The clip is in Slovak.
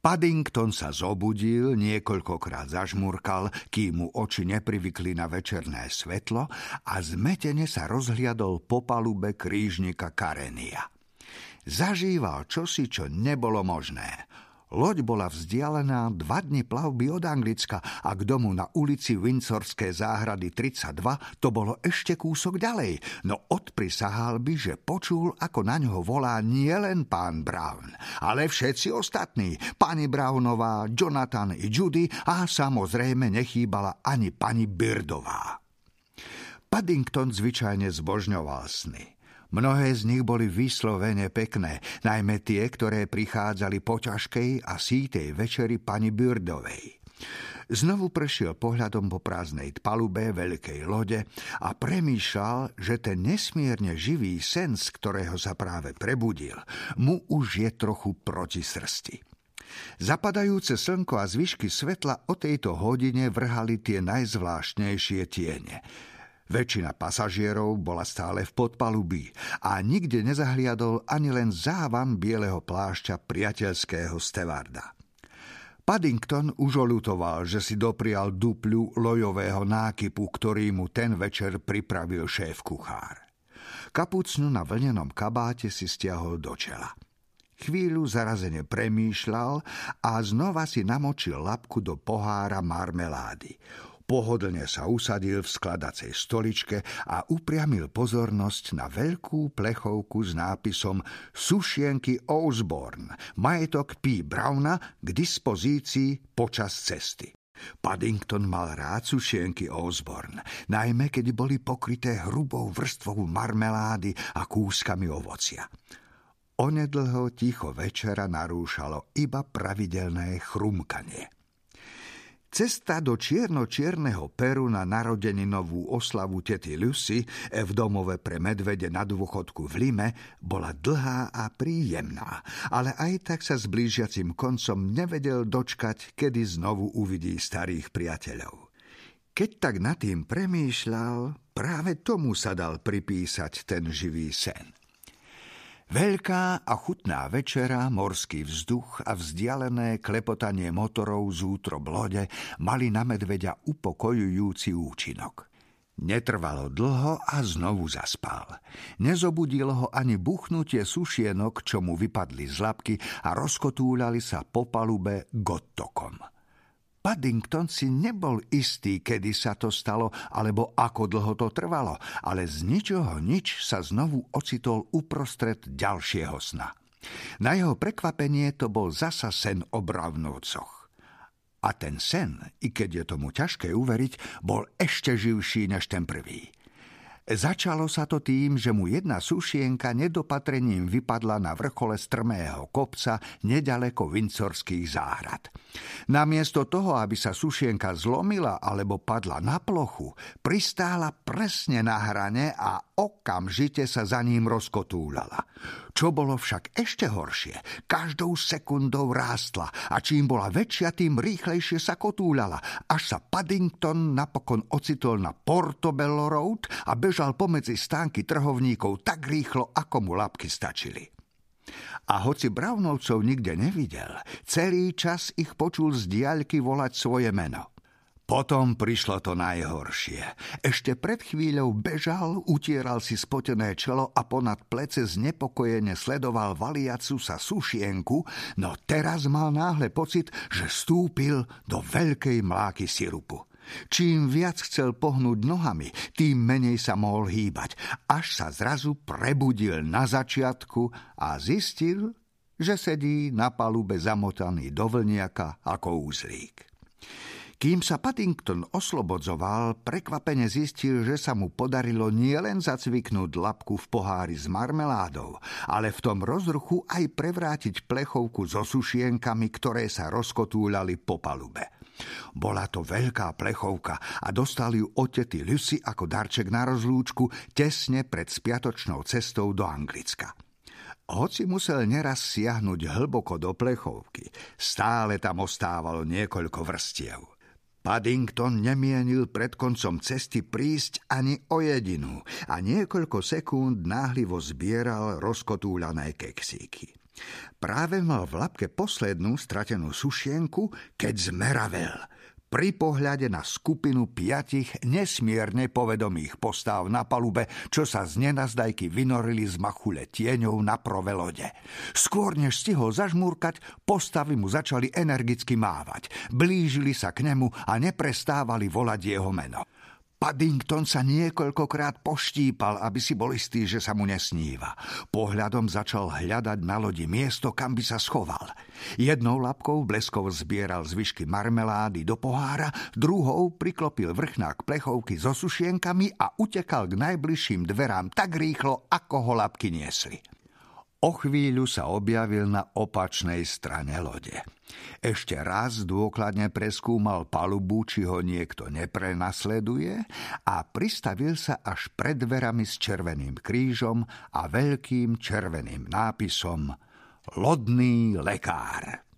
Paddington sa zobudil, niekoľkokrát zažmurkal, kým mu oči neprivykli na večerné svetlo a zmetene sa rozhliadol po palube krížnika Karenia. Zažíval čosi, čo nebolo možné. Loď bola vzdialená dva dni plavby od Anglicka a k domu na ulici Windsorské záhrady 32 to bolo ešte kúsok ďalej, no odprisahal by, že počul, ako na ňo volá nielen pán Brown, ale všetci ostatní, pani Brownová, Jonathan i Judy a samozrejme nechýbala ani pani Birdová. Paddington zvyčajne zbožňoval sny. Mnohé z nich boli vyslovene pekné, najmä tie, ktoré prichádzali po ťažkej a sítej večeri pani Birdovej. Znovu prešiel pohľadom po prázdnej palube veľkej lode a premýšľal, že ten nesmierne živý sen, z ktorého sa práve prebudil, mu už je trochu proti srsti. Zapadajúce slnko a zvyšky svetla o tejto hodine vrhali tie najzvláštnejšie tiene – Väčšina pasažierov bola stále v podpalubí a nikde nezahliadol ani len závan bieleho plášťa priateľského stevarda. Paddington už olutoval, že si doprial dupľu lojového nákypu, ktorý mu ten večer pripravil šéf kuchár. Kapucnu na vlnenom kabáte si stiahol do čela. Chvíľu zarazene premýšľal a znova si namočil lapku do pohára marmelády. Pohodlne sa usadil v skladacej stoličke a upriamil pozornosť na veľkú plechovku s nápisom Sušienky Osborne, majetok P. Browna k dispozícii počas cesty. Paddington mal rád sušienky Osborne, najmä keď boli pokryté hrubou vrstvou marmelády a kúskami ovocia. Onedlho ticho večera narúšalo iba pravidelné chrumkanie. Cesta do čierno-čierneho Peru na narodeninovú oslavu tety Lucy v domove pre medvede na dôchodku v Lime bola dlhá a príjemná, ale aj tak sa s blížiacim koncom nevedel dočkať, kedy znovu uvidí starých priateľov. Keď tak nad tým premýšľal, práve tomu sa dal pripísať ten živý sen. Veľká a chutná večera, morský vzduch a vzdialené klepotanie motorov z útrob lode mali na medveďa upokojujúci účinok. Netrvalo dlho a znovu zaspal. Nezobudilo ho ani buchnutie sušienok, čo mu vypadli z labky a rozkotúľali sa po palube gottokom. Paddington si nebol istý, kedy sa to stalo, alebo ako dlho to trvalo, ale z ničoho nič sa znovu ocitol uprostred ďalšieho sna. Na jeho prekvapenie to bol zasa sen o bravnúcoch. A ten sen, i keď je tomu ťažké uveriť, bol ešte živší než ten prvý. Začalo sa to tým, že mu jedna sušienka nedopatrením vypadla na vrchole strmého kopca nedaleko Vincorských záhrad. Namiesto toho, aby sa sušienka zlomila alebo padla na plochu, pristála presne na hrane a okamžite sa za ním rozkotúľala. Čo bolo však ešte horšie, každou sekundou rástla a čím bola väčšia, tým rýchlejšie sa kotúľala, až sa Paddington napokon ocitol na Portobello Road a bežal pomedzi stánky trhovníkov tak rýchlo, ako mu lapky stačili. A hoci Brownovcov nikde nevidel, celý čas ich počul z diaľky volať svoje meno. Potom prišlo to najhoršie. Ešte pred chvíľou bežal, utieral si spotené čelo a ponad plece znepokojene sledoval valiacu sa sušienku, no teraz mal náhle pocit, že stúpil do veľkej mláky sirupu. Čím viac chcel pohnúť nohami, tým menej sa mohol hýbať, až sa zrazu prebudil na začiatku a zistil, že sedí na palube zamotaný do vlniaka ako úzlík. Kým sa Paddington oslobodzoval, prekvapene zistil, že sa mu podarilo nielen zacviknúť labku v pohári s marmeládou, ale v tom rozruchu aj prevrátiť plechovku so sušienkami, ktoré sa rozkotúľali po palube. Bola to veľká plechovka a dostal ju od tety Lucy ako darček na rozlúčku tesne pred spiatočnou cestou do Anglicka. Hoci musel neraz siahnuť hlboko do plechovky, stále tam ostávalo niekoľko vrstiev. Paddington nemienil pred koncom cesty prísť ani o jedinu a niekoľko sekúnd náhlivo zbieral rozkotúľané keksíky. Práve mal v lapke poslednú stratenú sušienku, keď zmeravel – pri pohľade na skupinu piatich nesmierne povedomých postáv na palube, čo sa z nenazdajky vynorili z machule tieňov na prove lode. Skôr než stihol zažmúrkať, postavy mu začali energicky mávať. Blížili sa k nemu a neprestávali volať jeho meno. Paddington sa niekoľkokrát poštípal, aby si bol istý, že sa mu nesníva. Pohľadom začal hľadať na lodi miesto, kam by sa schoval. Jednou labkou bleskov zbieral zvyšky marmelády do pohára, druhou priklopil vrchnák plechovky so sušienkami a utekal k najbližším dverám tak rýchlo, ako ho labky niesli. O chvíľu sa objavil na opačnej strane lode. Ešte raz dôkladne preskúmal palubu, či ho niekto neprenasleduje a pristavil sa až pred dverami s červeným krížom a veľkým červeným nápisom Lodný lekár.